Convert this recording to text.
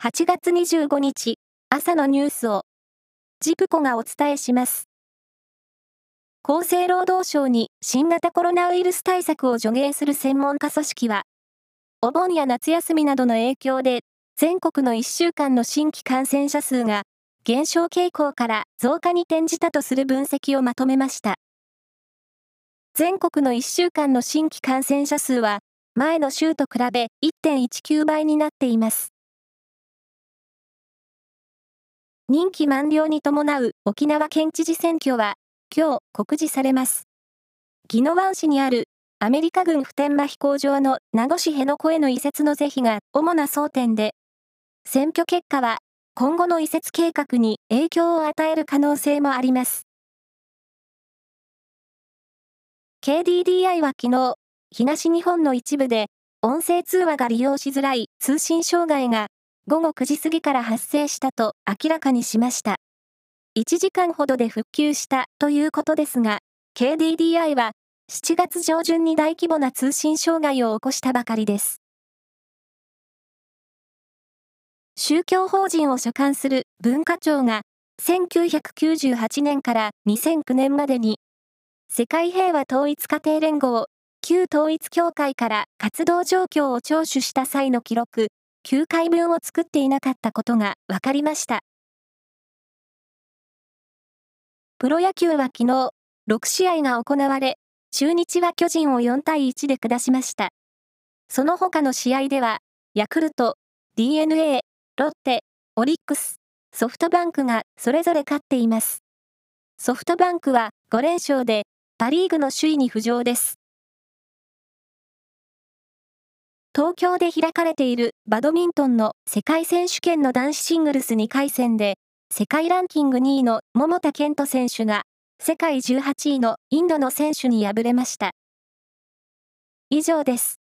8月25日朝のニュースをジプコがお伝えします。厚生労働省に新型コロナウイルス対策を助言する専門家組織は、お盆や夏休みなどの影響で全国の1週間の新規感染者数が減少傾向から増加に転じたとする分析をまとめました。全国の1週間の新規感染者数は前の週と比べ1.19倍になっています。任期満了に伴う沖縄県知事選挙は、今日告示されます。宜野湾市にあるアメリカ軍普天間飛行場の名護市辺野古への移設の是非が主な争点で、選挙結果は今後の移設計画に影響を与える可能性もあります。KDDI は昨日、東日本の一部で音声通話が利用しづらい通信障害が午後9時過ぎから発生したと明らかにしました。1時間ほどで復旧したということですが、KDDI は7月上旬に大規模な通信障害を起こしたばかりです。宗教法人を所管する文化庁が1998年から2009年までに世界平和統一家庭連合旧統一協会から活動状況を聴取した際の記録9回分を作っていなかったことが分かりました。プロ野球は昨日、6試合が行われ、中日は巨人を4対1で下しました。その他の試合では、ヤクルト、DNA、ロッテ、オリックス、ソフトバンクがそれぞれ勝っています。ソフトバンクは5連勝で、パリーグの首位に浮上です。東京で開かれているバドミントンの世界選手権の男子シングルス2回戦で、世界ランキング2位の桃田賢斗選手が、世界18位のインドの選手に敗れました。以上です。